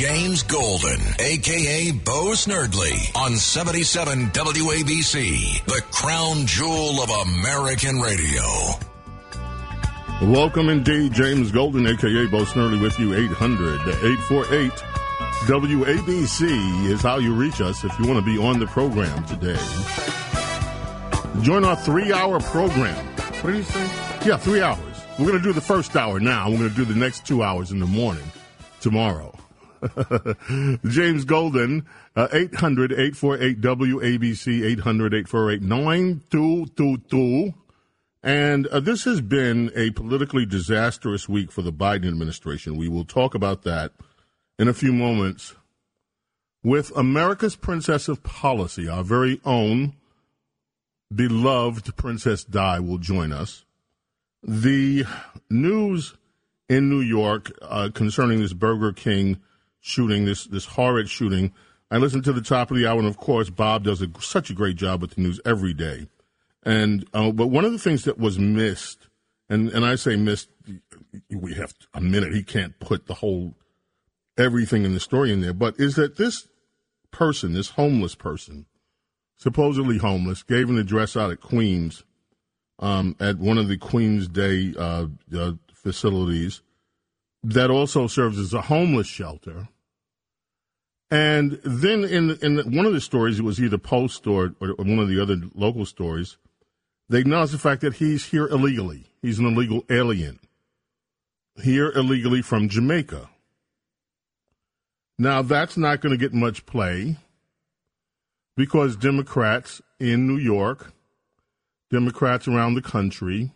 James Golden, aka Bo Snerdley, on 77 WABC, the crown jewel of American radio. Welcome indeed, James Golden, aka Bo Snerdley, with you. 800 848 WABC is how you reach us if you want to be on the program today. Join our three hour program. What do you say? Yeah, three hours. We're going to do the first hour now. We're going to do the next two hours in the morning tomorrow. James Golden, uh, 800 848 WABC, 800 848 9222. And uh, this has been a politically disastrous week for the Biden administration. We will talk about that in a few moments with America's Princess of Policy, our very own beloved Princess Di will join us. The news in New York uh, concerning this Burger King shooting, this this horrid shooting. I listened to the top of the hour, and of course, Bob does a, such a great job with the news every day. And uh, but one of the things that was missed, and and I say missed, we have a minute. He can't put the whole everything in the story in there, but is that this person, this homeless person, supposedly homeless, gave an address out at Queens, um, at one of the Queens Day uh, uh, facilities that also serves as a homeless shelter. And then in in one of the stories, it was either Post or, or one of the other local stories. They acknowledge the fact that he's here illegally. He's an illegal alien here illegally from Jamaica. Now that's not going to get much play because Democrats in New York, Democrats around the country,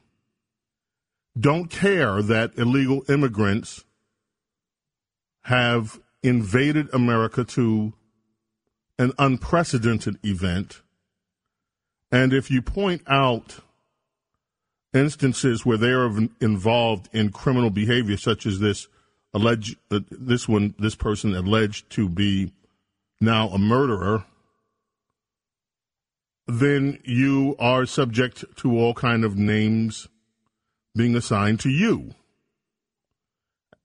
don't care that illegal immigrants have invaded America to an unprecedented event. And if you point out instances where they are involved in criminal behavior, such as this alleged, uh, this one, this person alleged to be now a murderer, then you are subject to all kind of names being assigned to you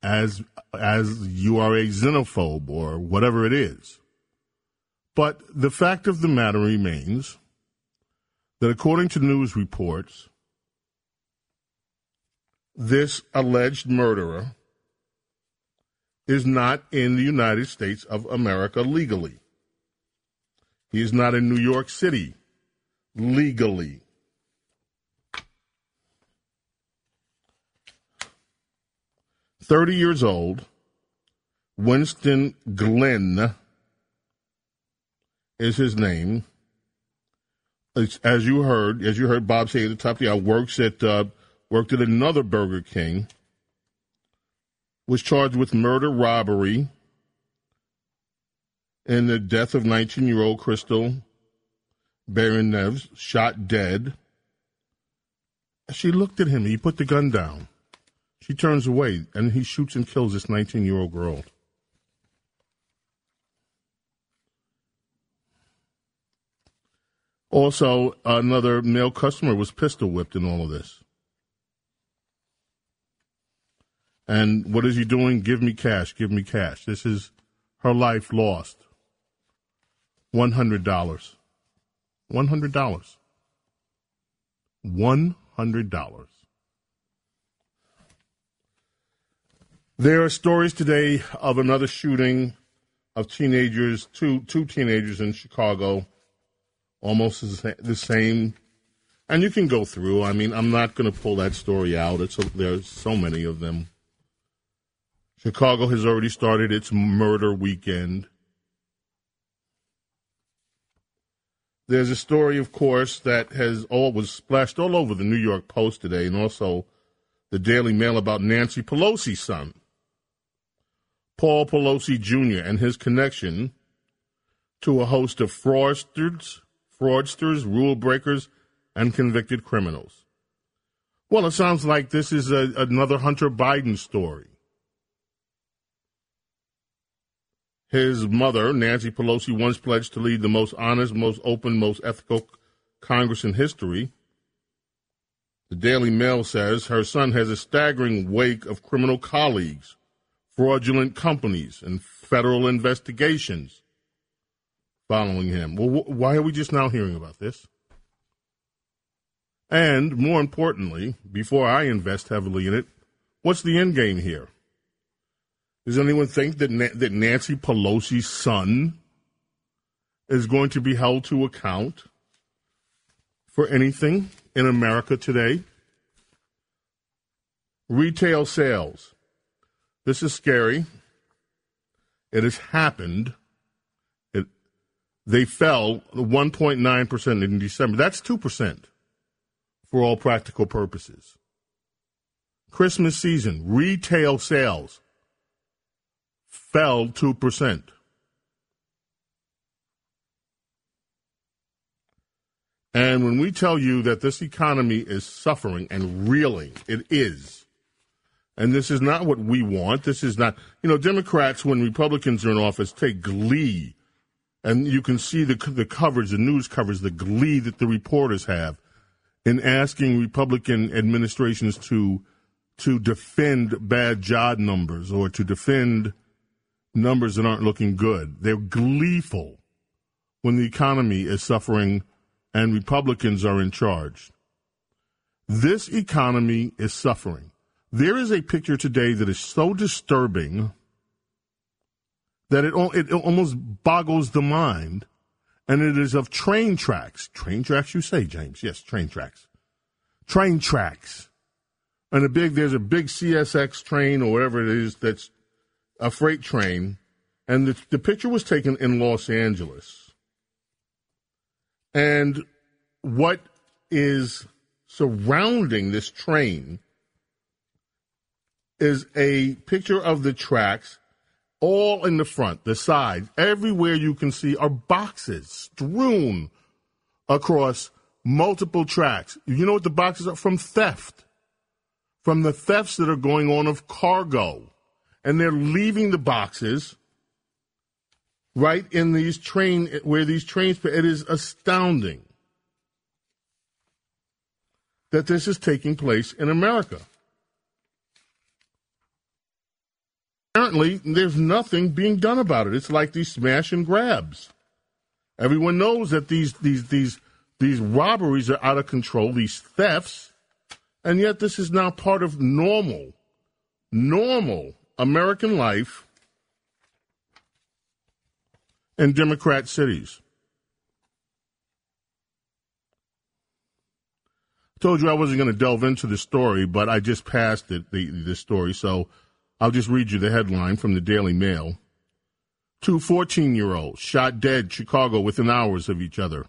as as you are a xenophobe or whatever it is. But the fact of the matter remains that according to news reports, this alleged murderer is not in the United States of America legally. He is not in New York City legally. 30 years old, Winston Glynn is his name. It's, as you heard, as you heard Bob say at the top of the hour, works at uh, worked at another Burger King. Was charged with murder, robbery, and the death of 19-year-old Kristal Bayron Nieves, shot dead. She looked at him. He put the gun down. She turns away, and he shoots and kills this 19 year old girl. Also, another male customer was pistol whipped in all of this. And what is he doing? Give me cash, give me cash. This is her life lost. $100. $100. $100. There are stories today of another shooting of teenagers, two two teenagers in Chicago, almost the same. And you can go through. I mean, I'm not going to pull that story out. It's a, there's so many of them. Chicago has already started its murder weekend. There's a story, of course, that has all was splashed all over the New York Post today, and also the Daily Mail about Nancy Pelosi's son. Paul Pelosi Jr. and his connection to a host of fraudsters, fraudsters, rule breakers, and convicted criminals. Well, it sounds like this is a, another Hunter Biden story. His mother, Nancy Pelosi, once pledged to lead the most honest, most open, most ethical Congress in history. The Daily Mail says her son has a staggering wake of criminal colleagues fraudulent companies and federal investigations following him. Well, wh- why are we just now hearing about this? And more importantly, before I invest heavily in it, what's the end game here? Does anyone think that Na- that Nancy Pelosi's son is going to be held to account for anything in America today? Retail sales. This is scary. It has happened. It, they fell 1.9% in December. That's 2% for all practical purposes. Christmas season, retail sales fell 2%. And when we tell you that this economy is suffering and reeling, it is. And this is not what we want. This is not, you know, Democrats, when Republicans are in office, take glee. And you can see the, the coverage, the news coverage, the glee that the reporters have in asking Republican administrations to to defend bad job numbers or to defend numbers that aren't looking good. They're gleeful when the economy is suffering and Republicans are in charge. This economy is suffering. There is a picture today that is so disturbing that it, it almost boggles the mind, and it is of train tracks. Train tracks, you say, James? Yes, train tracks. Train tracks. And a big, there's a big CSX train or whatever it is that's a freight train, and the, the picture was taken in Los Angeles. And what is surrounding this train is a picture of the tracks all in the front, the sides, everywhere you can see are boxes strewn across multiple tracks. You know what the boxes are? From theft. From the thefts that are going on of cargo. And they're leaving the boxes right in these train, where these trains, it is astounding that this is taking place in America. Apparently, there's nothing being done about it. It's like these smash and grabs. Everyone knows that these these these these robberies are out of control, these thefts, and yet this is now part of normal, normal American life in Democrat cities. I told you I wasn't going to delve into the story, but I just passed it, the, the story, so I'll just read you the headline from the Daily Mail. Two 14 year olds shot dead Chicago within hours of each other.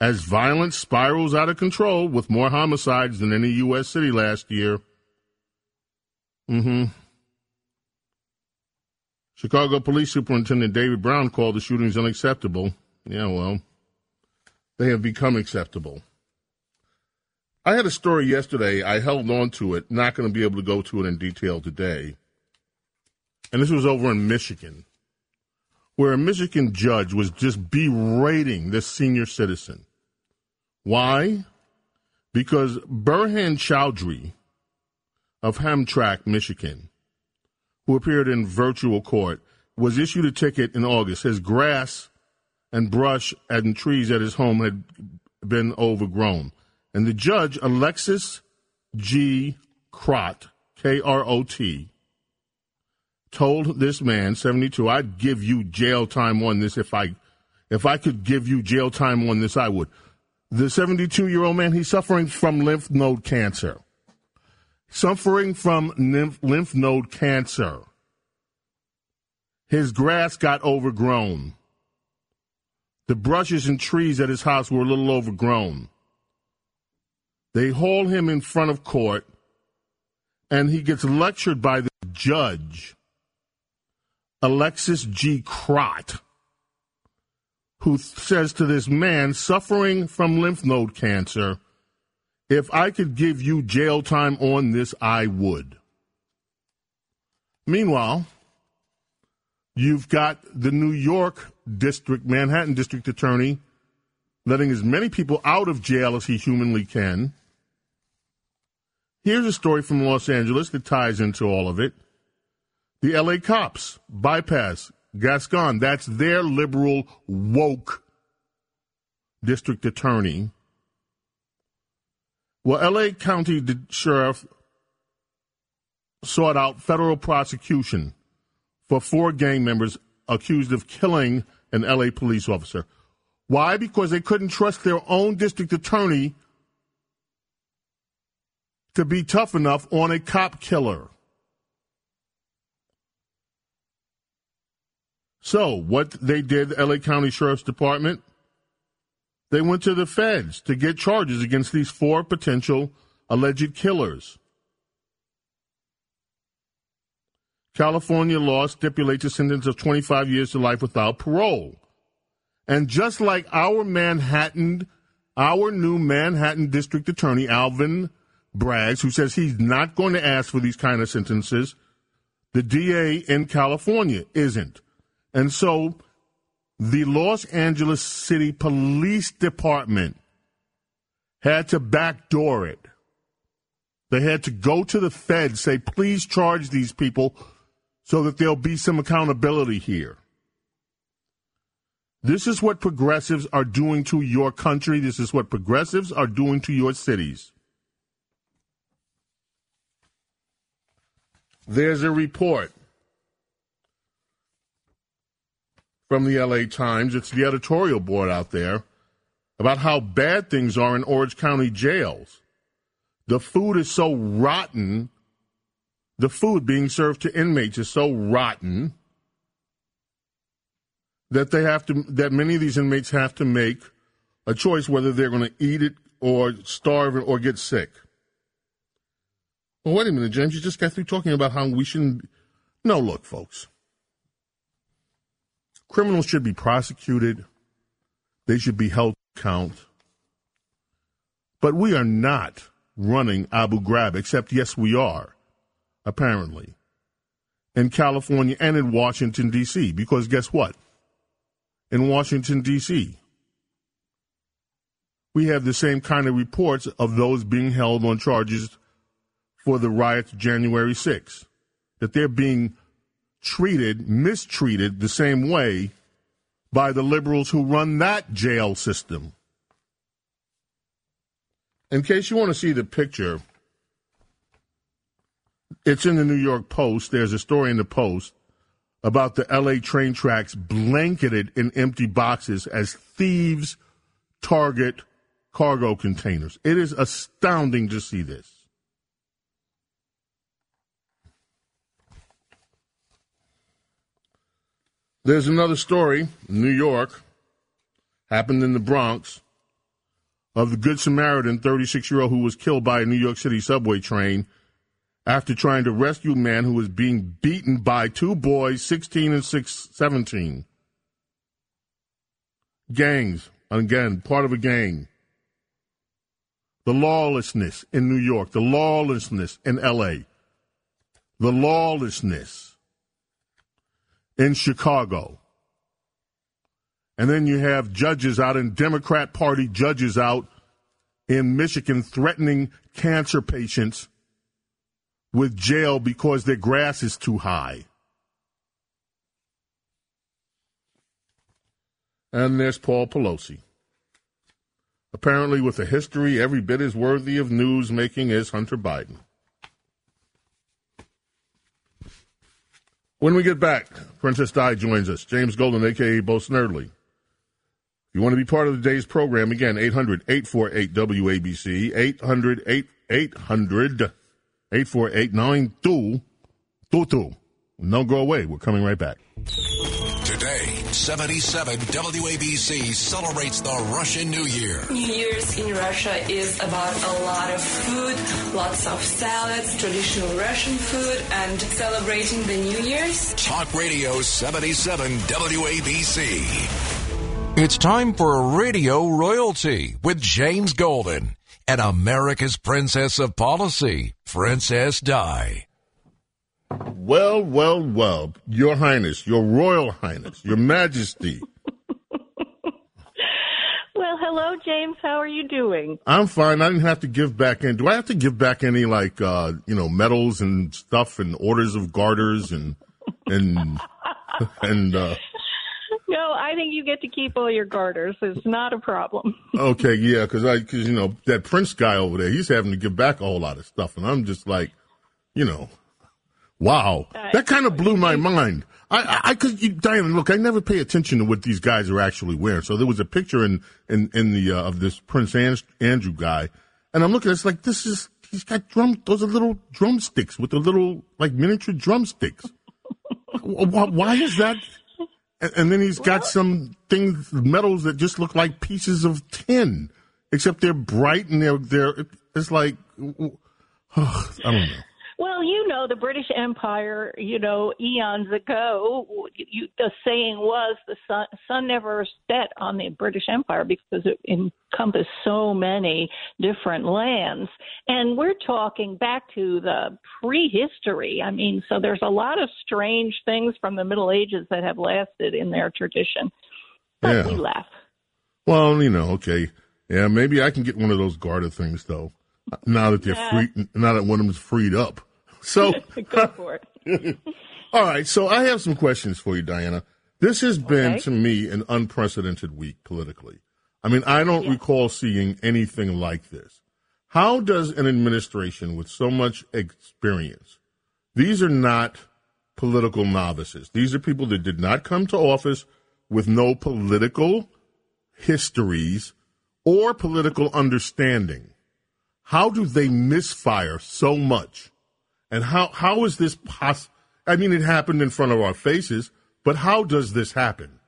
As violence spirals out of control with more homicides than any U.S. city last year. Mm hmm. Chicago Police Superintendent David Brown called the shootings unacceptable. Yeah, well, they have become acceptable. I had a story yesterday. I held on to it. Not going to be able to go to it in detail today. And this was over in Michigan, where a Michigan judge was just berating this senior citizen. Why? Because Burhan Chowdhury of Hamtramck, Michigan, who appeared in virtual court, was issued a ticket in August. His grass and brush and trees at his home had been overgrown. And the judge, Alexis G. Krot, K R O T, told this man, 72, I'd give you jail time on this if I if I could give you jail time on this, I would. The 72 year old man, he's suffering from lymph node cancer. Suffering from lymph, lymph node cancer. His grass got overgrown. The brushes and trees at his house were a little overgrown. They haul him in front of court, and he gets lectured by the judge, Alexis G. Krot, who says to this man suffering from lymph node cancer, if I could give you jail time on this, I would. Meanwhile, you've got the New York District, Manhattan District Attorney, letting as many people out of jail as he humanly can. Here's a story from Los Angeles that ties into all of it. The LA cops bypass Gascon. That's their liberal woke district attorney. Well, LA County Sheriff sought out federal prosecution for four gang members accused of killing an LA police officer. Why? Because they couldn't trust their own district attorney to be tough enough on a cop killer. So, what they did, LA County Sheriff's Department, they went to the feds to get charges against these four potential alleged killers. California law stipulates a sentence of 25 years to life without parole. And just like our Manhattan, our new Manhattan District Attorney, Alvin Braggs, who says he's not going to ask for these kind of sentences, the DA in California isn't. And so the Los Angeles City Police Department had to backdoor it. They had to go to the Fed, say, please charge these people so that there'll be some accountability here. This is what progressives are doing to your country. This is what progressives are doing to your cities. There's a report from the LA Times. It's the editorial board out there about how bad things are in Orange County jails. The food is so rotten the food being served to inmates is so rotten that they have to that many of these inmates have to make a choice whether they're going to eat it or starve or get sick. Well, wait a minute, James. You just got through talking about how we shouldn't. No, look, folks. Criminals should be prosecuted. They should be held to account. But we are not running Abu Ghraib, except yes, we are apparently, in California and in Washington, D.C. Because guess what? In Washington, D.C., we have the same kind of reports of those being held on charges for the riots January 6th, that they're being treated, mistreated the same way by the liberals who run that jail system. In case you want to see the picture, it's in the New York Post. There's a story in the Post about the LA train tracks blanketed in empty boxes as thieves target cargo containers. It is astounding to see this. There's another story, in New York, happened in the Bronx, of the Good Samaritan, 36 year old, who was killed by a New York City subway train after trying to rescue a man who was being beaten by two boys, 16 and 6, 17. Gangs, again, part of a gang. The lawlessness in New York, the lawlessness in LA, the lawlessness in Chicago. And then you have judges out in Democrat Party judges out in Michigan threatening cancer patients with jail because their grass is too high. And there's Paul Pelosi. Apparently, with a history every bit as worthy of news making as Hunter Biden. When we get back, Princess Di joins us. James Golden, a.k.a. Bo Snerdley. If you want to be part of the day's program, again, 800 848 WABC, 800 800 848-9222. Don't go away. We're coming right back. Today, 77 WABC celebrates the Russian New Year. New Year's in Russia is about a lot of food, lots of salads, traditional Russian food, and celebrating the New Year's. Talk Radio 77 WABC. It's time for Radio Royalty with James Golden and America's Princess of Policy, Princess Di. Well, well, well, Your Highness, Your Royal Highness, Your Majesty. well, hello, James. How are you doing? I'm fine. I didn't have to give back any. Do I have to give back any, like, uh, you know, medals and stuff and orders of garters and and and uh, No, I think you get to keep all your garters. It's not a problem. okay, yeah, because I because you know that Prince guy over there, he's having to give back a whole lot of stuff, and I'm just like, you know, wow, that kind of blew my mind. I, I, cause you, Diana, look, I never pay attention to what these guys are actually wearing. So there was a picture in, in, in the, uh, of this Prince Andrew guy. And I'm looking it's like, this is, he's got drum, those are little drumsticks with the little, like miniature drumsticks. why, why is that? And, and then he's got some things, medals that just look like pieces of tin, except they're bright and they're, they're, it's like, oh, I don't know. Well, you know, the British Empire, you know, eons ago, you, the saying was the sun, sun never set on the British Empire because it encompassed so many different lands. And we're talking back to the prehistory. I mean, so there's a lot of strange things from the Middle Ages that have lasted in their tradition. But yeah. we laugh. Well, you know, okay. Yeah, maybe I can get one of those garter things, though now that they're yeah. free, now that one of them's freed up. So go for it. all right. So I have some questions for you, Diana. This has been okay. to me an unprecedented week politically. I mean, I don't yeah. recall seeing anything like this. How does an administration with so much experience, these are not political novices. These are people that did not come to office with no political histories or political understanding. How do they misfire so much and how, how is this possible? I mean, it happened in front of our faces, but how does this happen?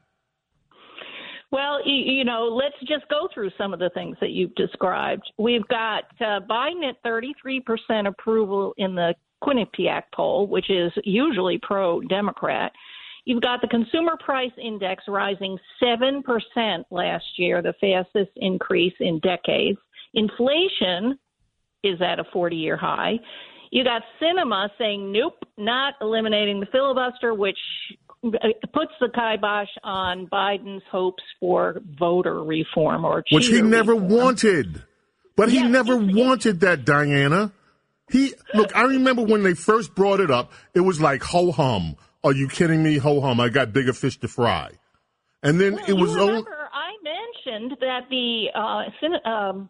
Well, you know, let's just go through some of the things that you've described. We've got uh, Biden at 33% approval in the Quinnipiac poll, which is usually pro Democrat. You've got the consumer price index rising 7% last year, the fastest increase in decades. Inflation is at a 40 year high. You got Sinema saying, nope, not eliminating the filibuster, which puts the kibosh on Biden's hopes for voter reform or which he never reform. wanted. But he yes, never wanted that, Diana. He look. I remember when they first brought it up. It was like ho hum. Are you kidding me? Ho hum. I got bigger fish to fry. And then well, it was. remember, I mentioned that the uh, um,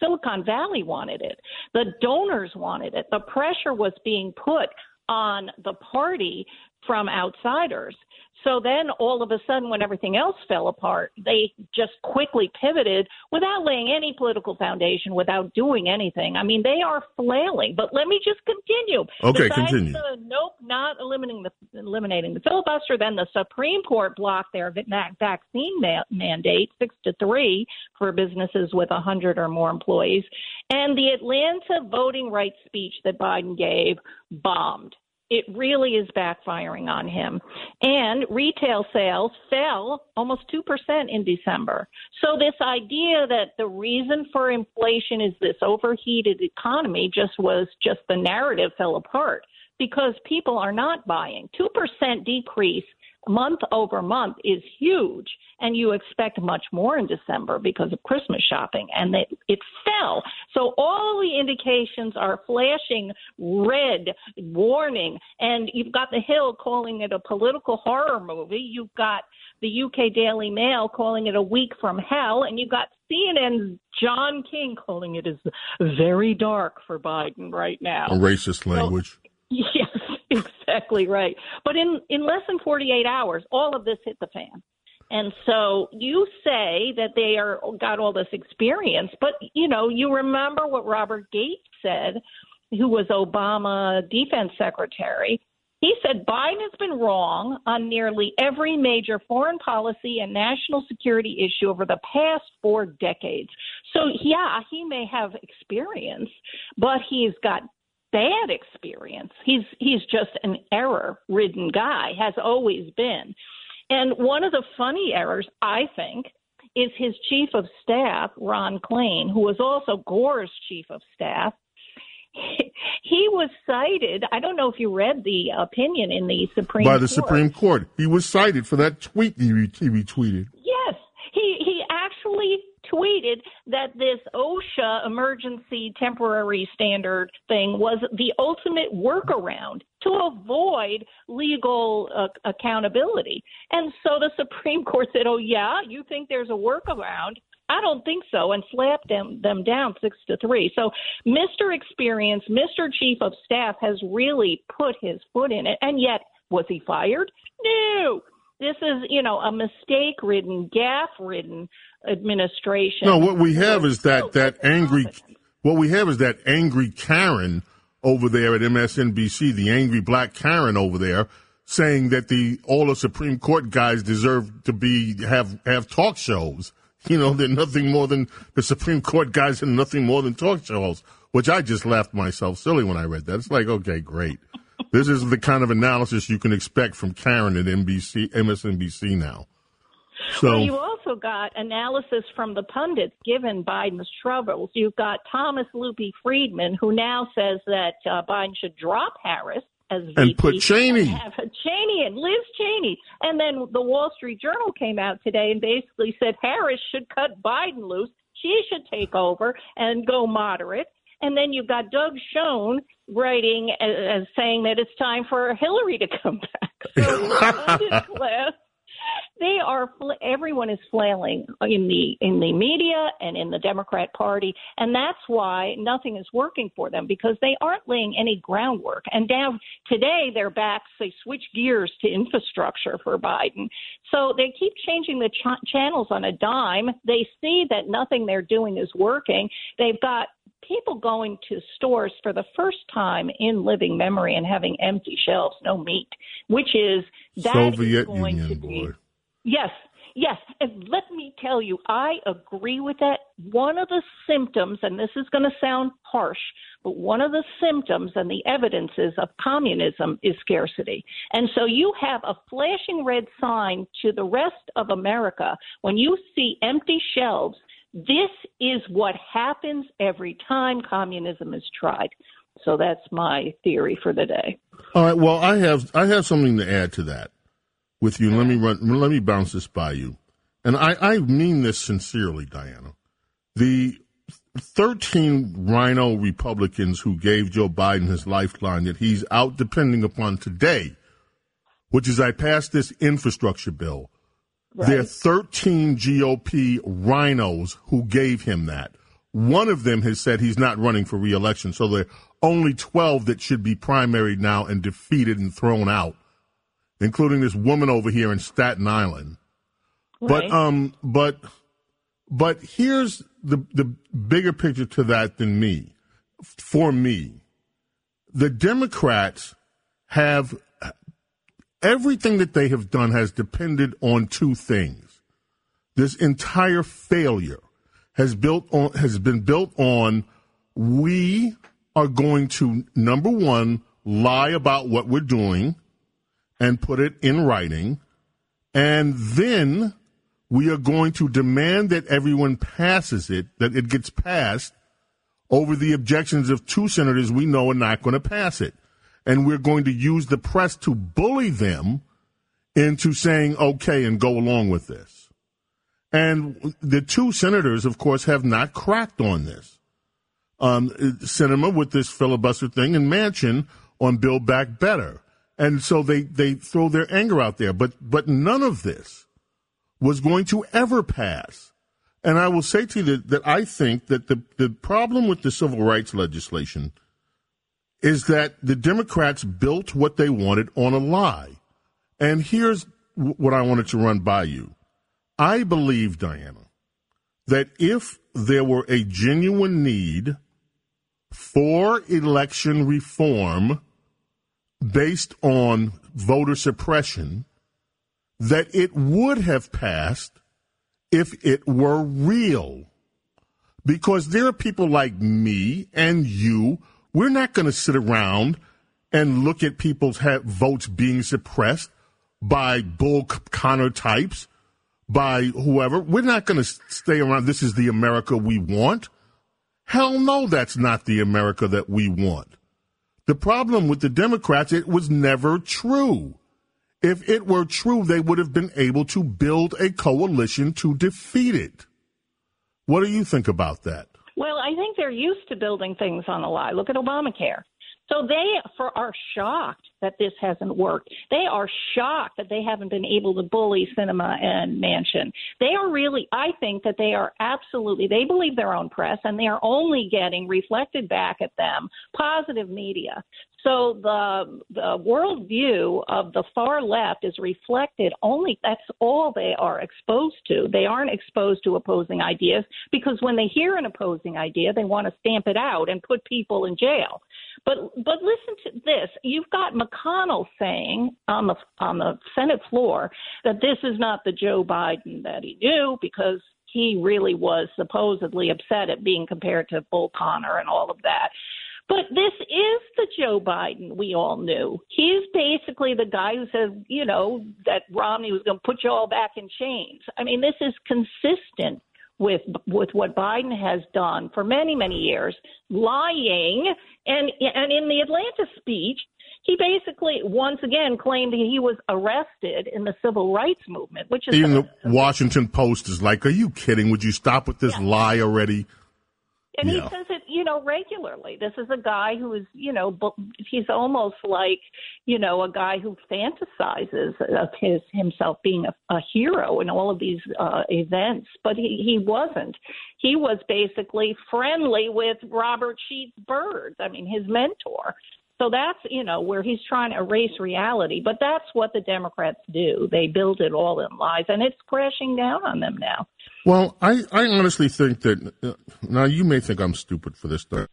Silicon Valley wanted it. The donors wanted it. The pressure was being put on the party from outsiders. So then all of a sudden, when everything else fell apart, they just quickly pivoted without laying any political foundation, without doing anything. I mean, they are flailing. But let me just continue. Okay, Besides continue. The, nope, not eliminating the eliminating the filibuster. Then the Supreme Court blocked their vaccine ma- mandate six to three for businesses with a hundred or more employees, and the Atlanta voting rights speech that Biden gave bombed it really is backfiring on him. And retail sales fell almost 2% in December. So, this idea that the reason for inflation is this overheated economy just was just the narrative fell apart because people are not buying. 2% decrease month over month is huge, and you expect much more in December because of Christmas shopping, and it, it fell. So all the indications are flashing red warning, and you've got the Hill calling it a political horror movie. You've got the UK Daily Mail calling it a week from hell, and you've got CNN's John King calling it as very dark for Biden right now. A racist language. So, yes, exactly right. But in, in less than 48 hours, all of this hit the fan. And so you say that they are got all this experience, but you know, you remember what Robert Gates said, who was Obama defense secretary. He said Biden has been wrong on nearly every major foreign policy and national security issue over the past four decades. So, yeah, he may have experience, but he's got bad experience. He's he's just an error-ridden guy, has always been. And one of the funny errors, I think, is his chief of staff, Ron Klain, who was also Gore's chief of staff. He was cited. I don't know if you read the opinion in the Supreme by the Court. Supreme Court. He was cited for that tweet he, he retweeted. Yes, he he actually tweeted that this OSHA emergency temporary standard thing was the ultimate workaround to avoid legal uh, accountability. And so the Supreme Court said, "Oh yeah, you think there's a workaround? I don't think so, and slapped them them down six to three. So, Mr. Experience, Mr. Chief of Staff has really put his foot in it, and yet was he fired? No. This is, you know, a mistake-ridden, gaffe-ridden administration. No, what we have is that oh, that angry. What we have is that angry Karen over there at MSNBC, the angry black Karen over there, saying that the all the Supreme Court guys deserve to be have have talk shows. You know, they're nothing more than the Supreme Court guys and nothing more than talk shows, which I just laughed myself silly when I read that. It's like, okay, great. this is the kind of analysis you can expect from Karen at NBC, MSNBC now. So well, you also got analysis from the pundits given Biden's troubles. You've got Thomas Loopy Friedman, who now says that uh, Biden should drop Harris as VP and put Cheney. And have Cheney and Liz Cheney. And then the Wall Street Journal came out today and basically said Harris should cut Biden loose. She should take over and go moderate. And then you've got Doug Schoen writing as, as saying that it's time for Hillary to come back. So class they are everyone is flailing in the in the media and in the Democrat Party, and that's why nothing is working for them because they aren't laying any groundwork. And now today they're back. They switch gears to infrastructure for Biden, so they keep changing the ch- channels on a dime. They see that nothing they're doing is working. They've got people going to stores for the first time in living memory and having empty shelves, no meat, which is that Soviet is going Union, to be, boy. Yes, yes. And let me tell you, I agree with that. One of the symptoms, and this is going to sound harsh, but one of the symptoms and the evidences of communism is scarcity. And so you have a flashing red sign to the rest of America when you see empty shelves. This is what happens every time communism is tried. So that's my theory for the day. All right. Well, I have I have something to add to that with you. Let me run. Let me bounce this by you, and I, I mean this sincerely, Diana. The 13 RINO Republicans who gave Joe Biden his lifeline that he's out depending upon today, which is I passed this infrastructure bill. Right. There are 13 GOP RINOs who gave him that. One of them has said he's not running for reelection, so there are only 12 that should be primaried now and defeated and thrown out including this woman over here in Staten Island. Right. But um, but but here's the the bigger picture to that than me. For me, the Democrats have everything that they have done has depended on two things. This entire failure has built on has been built on we are going to number one lie about what we're doing and put it in writing. And then we are going to demand that everyone passes it, that it gets passed over the objections of two senators we know are not going to pass it. And we're going to use the press to bully them into saying okay and go along with this. And the two senators, of course, have not cracked on this. Um, Sinema with this filibuster thing and Manchin on Build Back Better. And so they, they throw their anger out there. But, but none of this was going to ever pass. And I will say to you that, that I think that the, the problem with the civil rights legislation is that the Democrats built what they wanted on a lie. And here's what I wanted to run by you. I believe, Diana, that if there were a genuine need for election reform, based on voter suppression that it would have passed if it were real. Because there are people like me and you, we're not going to sit around and look at people's votes being suppressed by Bull Connor types, by whoever. We're not going to stay around. This is the America we want. Hell no, that's not the America that we want. The problem with the Democrats, it was never true. If it were true, they would have been able to build a coalition to defeat it. What do you think about that? Well, I think they're used to building things on a lie. Look at Obamacare. So they for, are shocked that this hasn't worked. They are shocked that they haven't been able to bully Sinema and Manchin. They are really, I think that they are absolutely, they believe their own press and they are only getting reflected back at them positive media. So the the worldview of the far left is reflected only. That's all they are exposed to. They aren't exposed to opposing ideas because when they hear an opposing idea, they want to stamp it out and put people in jail. But but listen to this. You've got McConnell saying on the on the Senate floor that this is not the Joe Biden that he knew because he really was supposedly upset at being compared to Bull Connor and all of that. But this is the Joe Biden we all knew. He's basically the guy who said, you know, that Romney was going to put you all back in chains. I mean, this is consistent with with what Biden has done for many many years, lying and and in the Atlanta speech, he basically once again claimed he was arrested in the civil rights movement, which is even the Washington Post is like, "Are you kidding? Would you stop with this yeah. lie already?" And yeah. he says it, you know, regularly. This is a guy who is, you know, he's almost like, you know, a guy who fantasizes of his himself being a, a hero in all of these uh, events, but he he wasn't. He was basically friendly with Robert Sheets Byrd. I mean, his mentor. So that's, you know, where he's trying to erase reality. But that's what the Democrats do. They build it all in lies, and it's crashing down on them now. Well, I, I honestly think that, uh, now you may think I'm stupid for this stuff,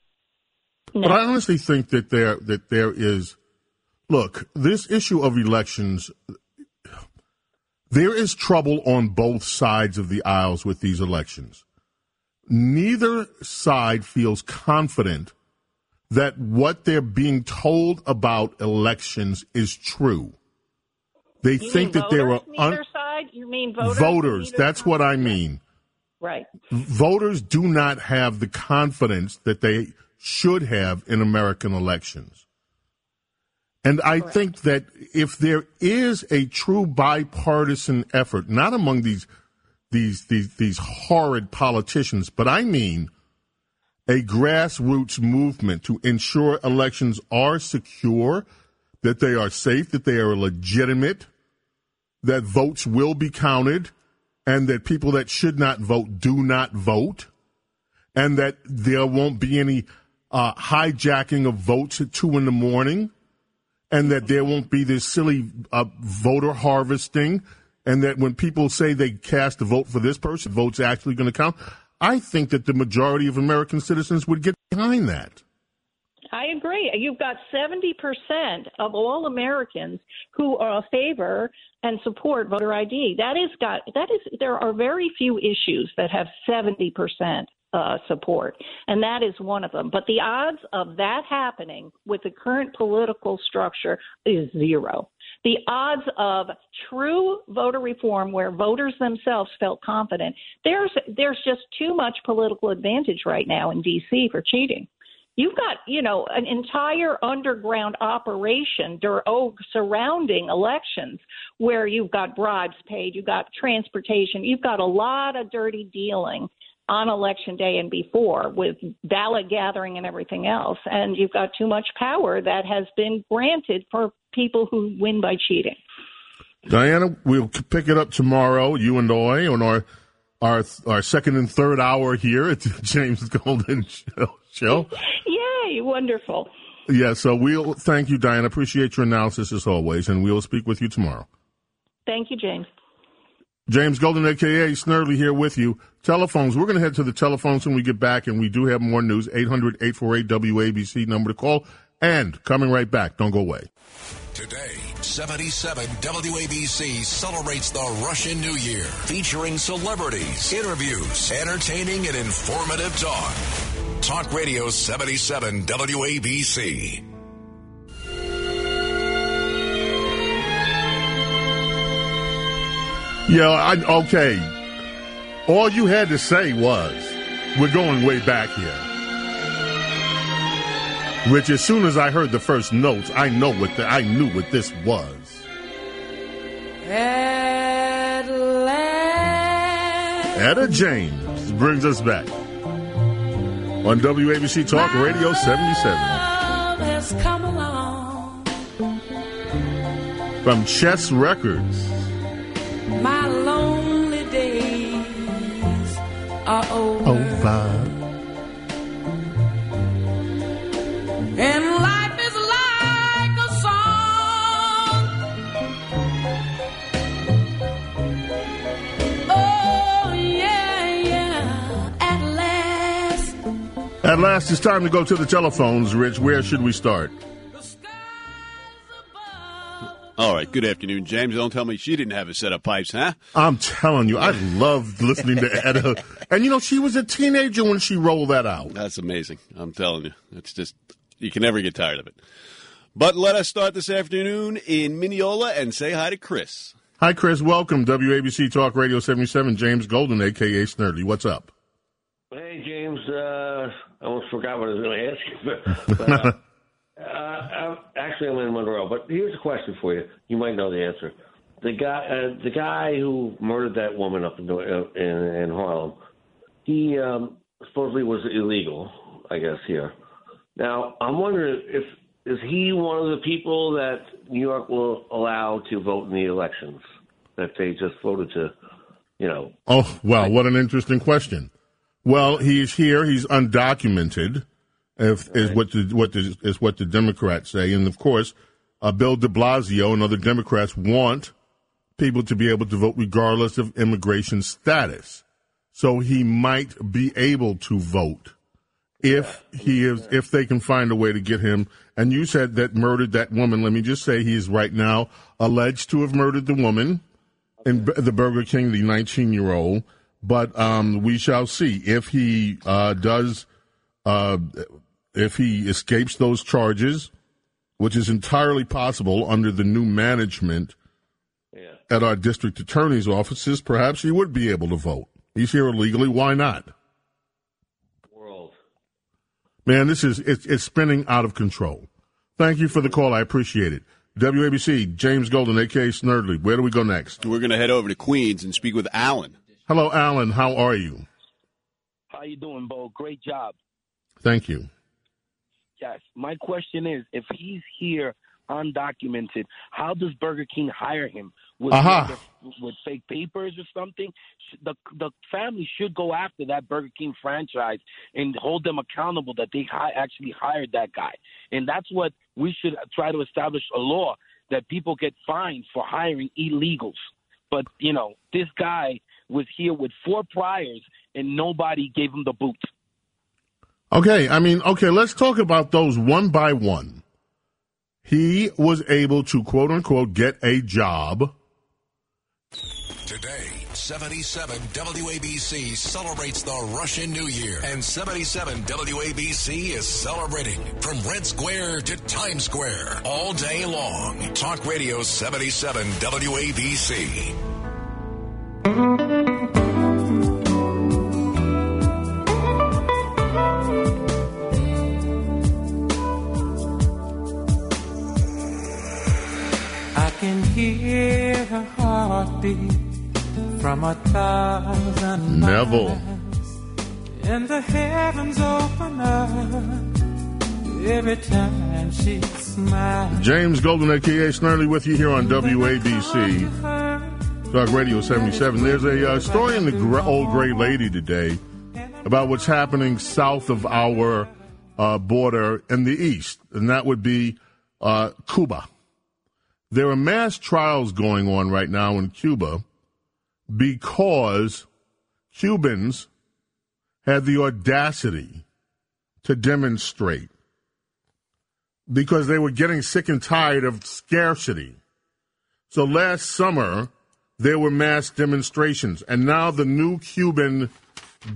no. but I honestly think that there, that there is, look, this issue of elections, there is trouble on both sides of the aisles with these elections. Neither side feels confident that what they're being told about elections is true. They you think that there are un- side. You mean voters? Voters. That's side? what I mean. Right. Voters do not have the confidence that they should have in American elections. And I Correct. think that if there is a true bipartisan effort, not among these these these these horrid politicians, but I mean a grassroots movement to ensure elections are secure, that they are safe, that they are legitimate, that votes will be counted, and that people that should not vote do not vote, and that there won't be any uh, hijacking of votes at two in the morning, and that there won't be this silly uh, voter harvesting, and that when people say they cast a vote for this person, vote's actually going to count. I think that the majority of American citizens would get behind that. I agree. You've got 70% of all Americans who are favor and support voter ID. That is got that is there are very few issues that have 70% uh, support, and that is one of them. But the odds of that happening with the current political structure is zero the odds of true voter reform where voters themselves felt confident there's there's just too much political advantage right now in DC for cheating. You've got you know an entire underground operation oh, surrounding elections where you've got bribes paid you've got transportation you've got a lot of dirty dealing on election day and before with ballot gathering and everything else. And you've got too much power that has been granted for people who win by cheating. Diana, we'll pick it up tomorrow, you and I, on our our our second and third hour here at the James Golden Show. Yay, wonderful. Yeah, so we'll thank you, Diana. Appreciate your analysis as always, and we'll speak with you tomorrow. Thank you, James. James Golden, aka Snerdley, here with you. Telephones. We're going to head to the telephones when we get back, and we do have more news. 800 848 WABC number to call. And coming right back. Don't go away. Today, 77 WABC celebrates the Russian New Year, featuring celebrities, interviews, entertaining, and informative talk. Talk Radio 77 WABC. Yeah, I, okay. All you had to say was, we're going way back here. Which, as soon as I heard the first notes, I know what the, I knew what this was. Etta James. Brings us back on WABC Talk Radio 77. From Chess Records. Are over. Over. And life is like a song. Oh, yeah, yeah. At last, At last, it's time to go to the telephones, Rich. Where should we start? The skies above. All right. Good afternoon, James. Don't tell me she didn't have a set of pipes, huh? I'm telling you, I loved listening to Etta. And you know, she was a teenager when she rolled that out. That's amazing. I'm telling you. It's just, you can never get tired of it. But let us start this afternoon in Mineola and say hi to Chris. Hi, Chris. Welcome. WABC Talk Radio 77. James Golden, a.k.a. Snerdley. What's up? Hey, James. Uh, I almost forgot what I was going to ask you. But, uh, uh, actually, I'm in Monroe. But here's a question for you. You might know the answer. The guy, uh, the guy who murdered that woman up in in, in Harlem, he um, supposedly was illegal. I guess here. Now, I'm wondering if is he one of the people that New York will allow to vote in the elections that they just voted to, you know, Oh, well, what an interesting question. Well, he's here. He's undocumented, if, is what the, what the, is what the Democrats say. And of course, uh, Bill de Blasio and other Democrats want people to be able to vote regardless of immigration status. So he might be able to vote if he is, if they can find a way to get him. And you said that murdered that woman. Let me just say he is right now alleged to have murdered the woman in B- the Burger King, the 19 year old. But um, we shall see if he uh, does, uh, if he escapes those charges, which is entirely possible under the new management yeah. at our district attorney's offices. Perhaps he would be able to vote. He's here illegally. Why not? world. Man, this is it's, it's spinning out of control. Thank you for the call. I appreciate it. WABC, James Golden, aka Snerdley. Where do we go next? We're going to head over to Queens and speak with Alan. Hello, Alan. How are you? How you doing, Bo? Great job. Thank you. Yes. My question is, if he's here undocumented, how does Burger King hire him? With, uh-huh. with, with fake papers or something? The the family should go after that Burger King franchise and hold them accountable that they hi- actually hired that guy. And that's what we should try to establish a law that people get fined for hiring illegals. But you know, this guy was here with four priors and nobody gave him the boot. Okay, I mean, okay, let's talk about those one by one. He was able to quote unquote get a job. Today, 77 WABC celebrates the Russian New Year, and 77 WABC is celebrating from Red Square to Times Square all day long. Talk Radio 77 WABC. From a thousand Neville. miles. And the heavens open up every time she smiles. James Golden, aka Snerdley, with you here on WABC. Talk Radio 77. There's a uh, story in the gr- Old Gray Lady today about what's happening south of our uh, border in the east, and that would be uh, Cuba. There are mass trials going on right now in Cuba because Cubans had the audacity to demonstrate because they were getting sick and tired of scarcity. So last summer, there were mass demonstrations, and now the new Cuban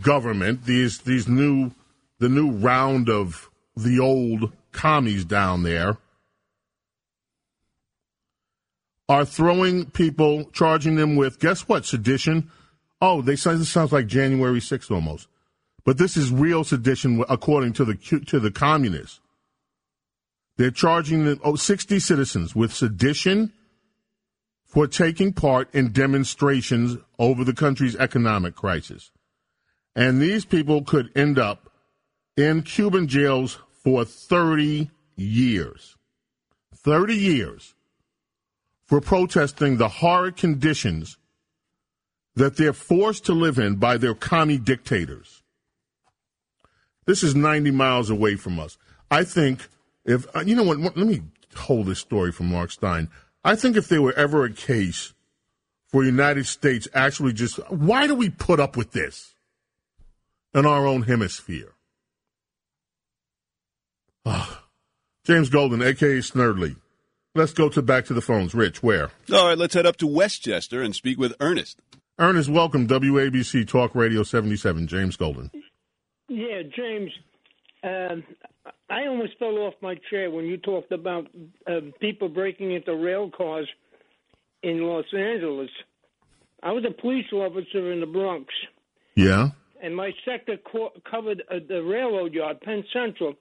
government, these these new the new round of the old commies down there, are throwing people, charging them with guess what? Sedition. Oh, they say this sounds like January 6th almost, but this is real sedition according to the to the communists. They're charging the, oh, 60 citizens with sedition for taking part in demonstrations over the country's economic crisis. And these people could end up in Cuban jails for 30 years. 30 years for protesting the horrid conditions that they're forced to live in by their commie dictators. This is 90 miles away from us. I think if, uh, you know what, let me hold this story from Mark Steyn. I think if there were ever a case for United States actually just, why do we put up with this in our own hemisphere? Ah, James Golden, aka Snerdley. Let's go to back to the phones. Rich, where? All right, let's head up to Westchester and speak with Ernest. Ernest, welcome. WABC Talk Radio 77. James Golden. Yeah, James. Um, I almost fell off my chair when you talked about uh, people breaking into rail cars in Los Angeles. I was a police officer in the Bronx, Yeah? and my sector co- covered uh, the railroad yard, Penn Central.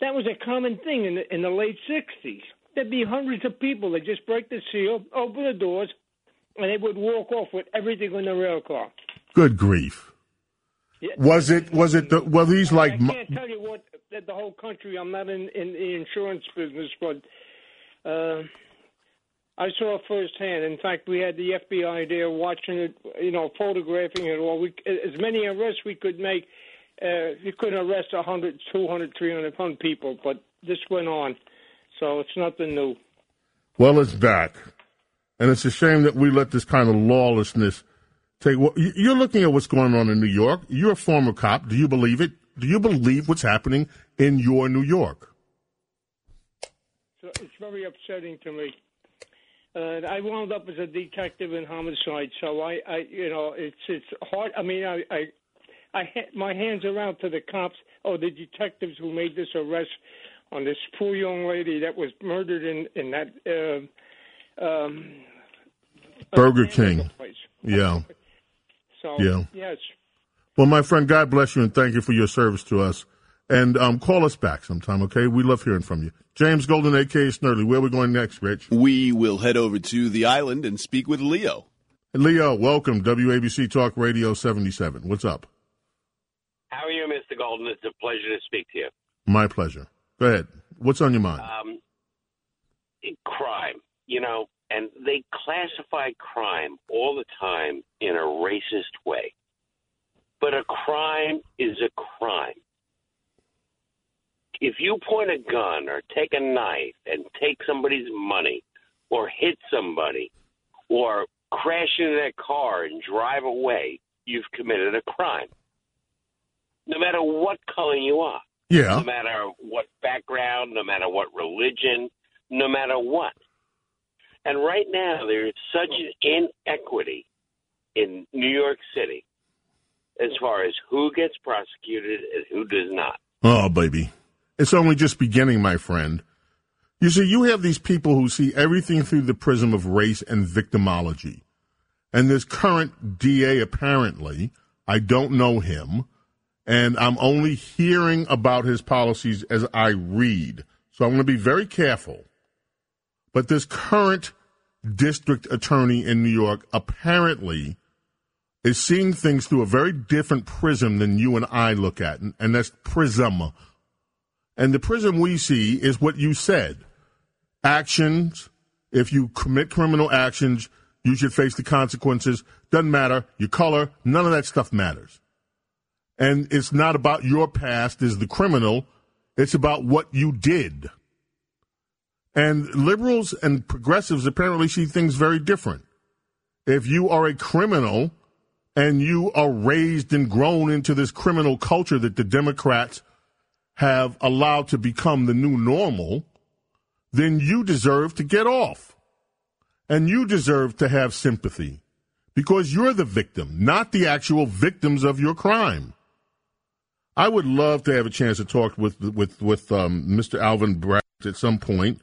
That was a common thing in the, in the late '60s. There'd be hundreds of people that just break the seal, open the doors, and they would walk off with everything in the rail car. Good grief. Yeah. Was it, was it, the, were these like, I can't tell you what the whole country. I'm not in, in the insurance business, but uh, I saw it firsthand. In fact, we had the FBI there watching it, you know, photographing it all. We, as many arrests we could make. Uh, you couldn't arrest 100, 200, 300 people, but this went on, so it's nothing new. well, it's back. And it's a shame that we let this kind of lawlessness take. Well, you- you're looking at what's going on in New York. You're a former cop. Do you believe it? Do you believe what's happening in your New York? So it's very upsetting to me. Uh, I wound up as a detective in homicide, so I, I, you know, it's it's hard. I mean, I, I, I my hands are out to the cops or the detectives who made this arrest on this poor young lady that was murdered in in that uh, um, Burger King. place. Yeah. So Yeah. yes, Well, my friend, God bless you and thank you for your service to us. And um, call us back sometime, okay? We love hearing from you. James Golden, aka Snerdley. Where are we going next, Rich? We will head over to the island and speak with Leo. Leo, welcome. WABC Talk Radio 77. What's up? How are you, Mr. Golden? It's a pleasure to speak to you. My pleasure. Go ahead. What's on your mind? Um, crime, you know, and they classify crime all the time in a racist way. But a crime is a crime. If you point a gun or take a knife and take somebody's money or hit somebody or crash into their car and drive away, you've committed a crime. No matter what color you are. Yeah. No matter what background, no matter what religion, no matter what. And right now, there is such an inequity in New York City as far as who gets prosecuted and who does not. Oh, baby. It's only just beginning, my friend. You see, you have these people who see everything through the prism of race and victimology. And this current DA, apparently, I don't know him, and I'm only hearing about his policies as I read. So I'm going to be very careful. But this current district attorney in New York apparently is seeing things through a very different prism than you and I look at, and, and that's prism. And the prism we see is what you said. Actions, if you commit criminal actions, you should face the consequences. Doesn't matter. Your color, none of that stuff matters. And it's not about your past as the criminal, it's about what you did. And liberals and progressives apparently see things very different. If you are a criminal and you are raised and grown into this criminal culture that the Democrats have allowed to become the new normal, then you deserve to get off. And you deserve to have sympathy because you're the victim, not the actual victims of your crime. I would love to have a chance to talk with with with um, Mr. Alvin Bragg at some point.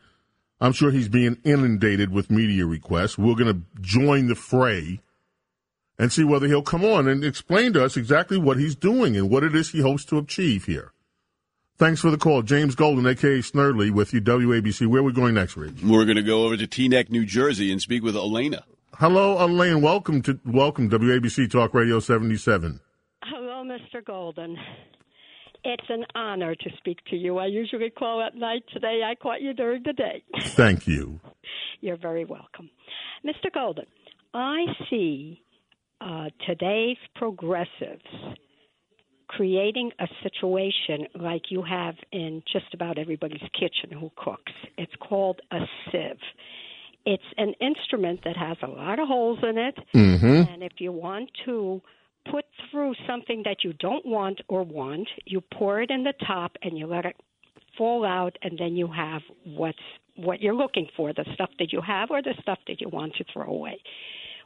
I'm sure he's being inundated with media requests. We're going to join the fray and see whether he'll come on and explain to us exactly what he's doing and what it is he hopes to achieve here. Thanks for the call. James Golden, aka Snerdley, with you, WABC. Where are we going next, Rich? We're going to go over to Teaneck, New Jersey, and speak with Elena. Hello, Elaine. Welcome to welcome WABC Talk Radio 77. Hello, Mr. Golden. It's an honor to speak to you. I usually call at night. Today I caught you during the day. Thank you. You're very welcome. Mr. Golden, I see uh, today's progressives creating a situation like you have in just about everybody's kitchen who cooks. It's called a sieve. It's an instrument that has a lot of holes in it, Mhm. and if you want to put through something that you don't want or want, you pour it in the top and you let it fall out, and then you have what's what you're looking for, the stuff that you have or the stuff that you want to throw away.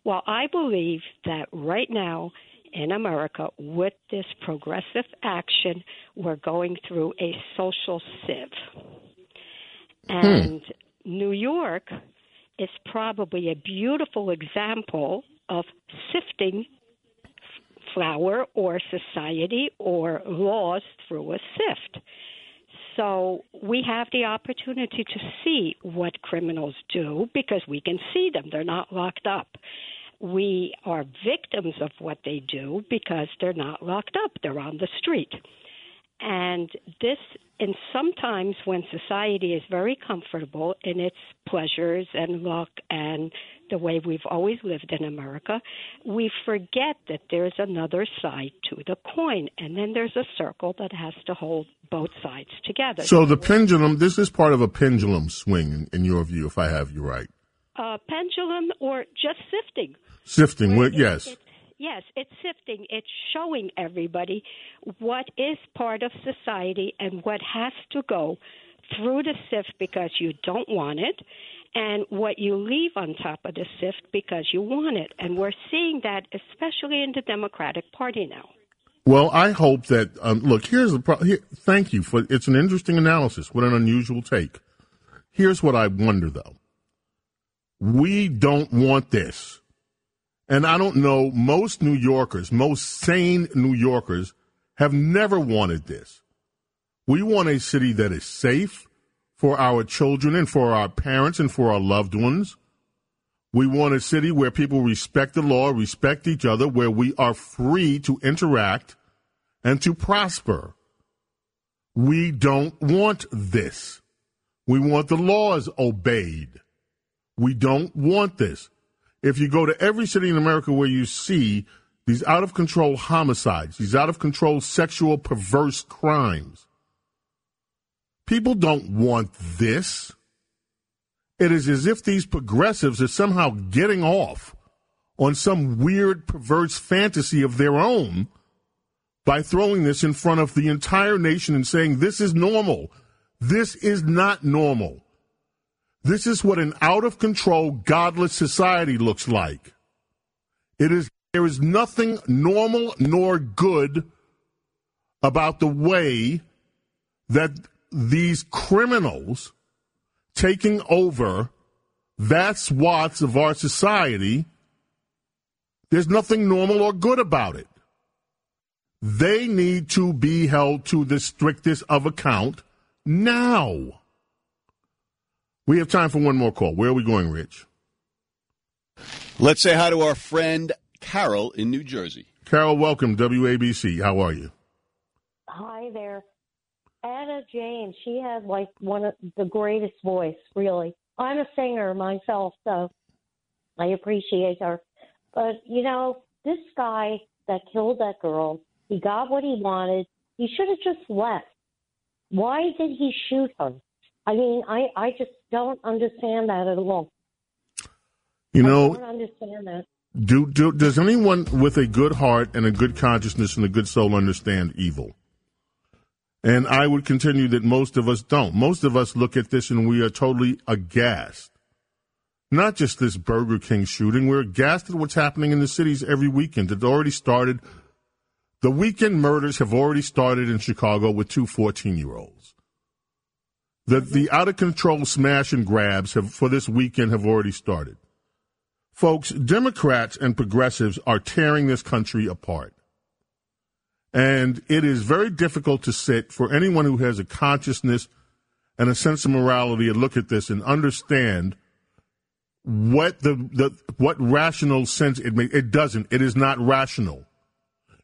Well, I believe that right now in America, with this progressive action, we're going through a social sieve. Hmm. And New York is probably a beautiful example of sifting flour or society or laws through a sift. So we have the opportunity to see what criminals do because we can see them. They're not locked up. We are victims of what they do because they're not locked up. They're on the street. And this, and sometimes when society is very comfortable in its pleasures and luck and the way we've always lived in America, we forget that there's another side to the coin. And then there's a circle that has to hold both sides together. So the pendulum, this is part of a pendulum swing, in, in your view, if I have you right. uh, pendulum or just sifting. Sifting, well, yes. Yes, it's sifting. It's showing everybody what is part of society and what has to go through the sift because you don't want it, and what you leave on top of the sift because you want it. And we're seeing that especially in the Democratic Party now. Well, I hope that, um, look, here's the problem. Here, thank you for, it's an interesting analysis. What an unusual take. Here's what I wonder though. We don't want this. And I don't know, most New Yorkers, most sane New Yorkers have never wanted this. We want a city that is safe for our children and for our parents and for our loved ones. We want a city where people respect the law, respect each other, where we are free to interact and to prosper. We don't want this. We want the laws obeyed. We don't want this. If you go to every city in America where you see these out of control homicides, these out of control sexual perverse crimes, people don't want this. It is as if these progressives are somehow getting off on some weird perverse fantasy of their own by throwing this in front of the entire nation and saying this is normal. This is not normal. This is what an out of control, godless society looks like. It is, there is nothing normal nor good about the way that these criminals taking over vast swaths of our society, there's nothing normal or good about it. They need to be held to the strictest of account now. We have time for one more call. Where are we going, Rich? Let's say hi to our friend Carol in New Jersey. Carol, welcome, WABC. How are you? Hi there. Anna James, she has like one of the greatest voice, really. I'm a singer myself, so I appreciate her. But, you know, this guy that killed that girl, he got what he wanted. He should have just left. Why did he shoot her? I mean, I, I just don't understand that at all. You know, I don't understand that. do, do does anyone with a good heart and a good consciousness and a good soul understand evil? And I would continue that most of us don't. Most of us look at this and we are totally aghast. Not just this Burger King shooting, we're aghast at what's happening in the cities every weekend. It already started. The weekend murders have already started in Chicago with two 14 year olds. The, the out of control smash and grabs have, for this weekend have already started. Folks, Democrats and progressives are tearing this country apart. And it is very difficult to sit for anyone who has a consciousness and a sense of morality and look at this and understand what the, the what rational sense it makes. It doesn't. It is not rational.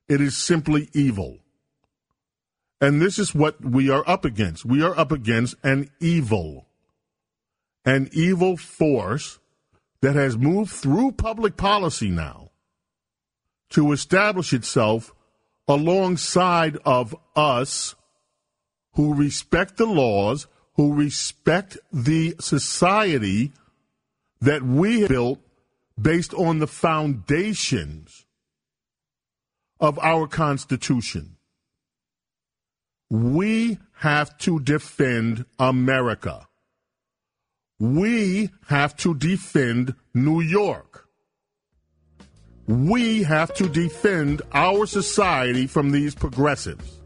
It is simply evil. And this is what we are up against. We are up against an evil, an evil force that has moved through public policy now to establish itself alongside of us who respect the laws, who respect the society that we have built based on the foundations of our Constitution. We have to defend America. We have to defend New York. We have to defend our society from these progressives.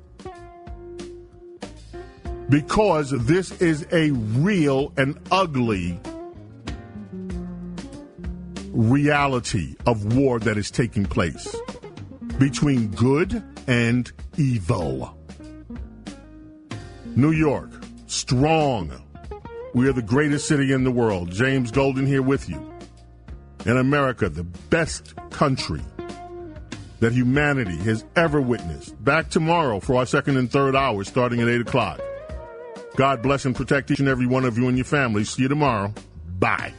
Because this is a real and ugly reality of war that is taking place between good and evil. New York, strong. We are the greatest city in the world. James Golden here with you. In America, the best country that humanity has ever witnessed. Back tomorrow for our second and third hours starting at 8 o'clock. God bless and protect each and every one of you and your families. See you tomorrow. Bye.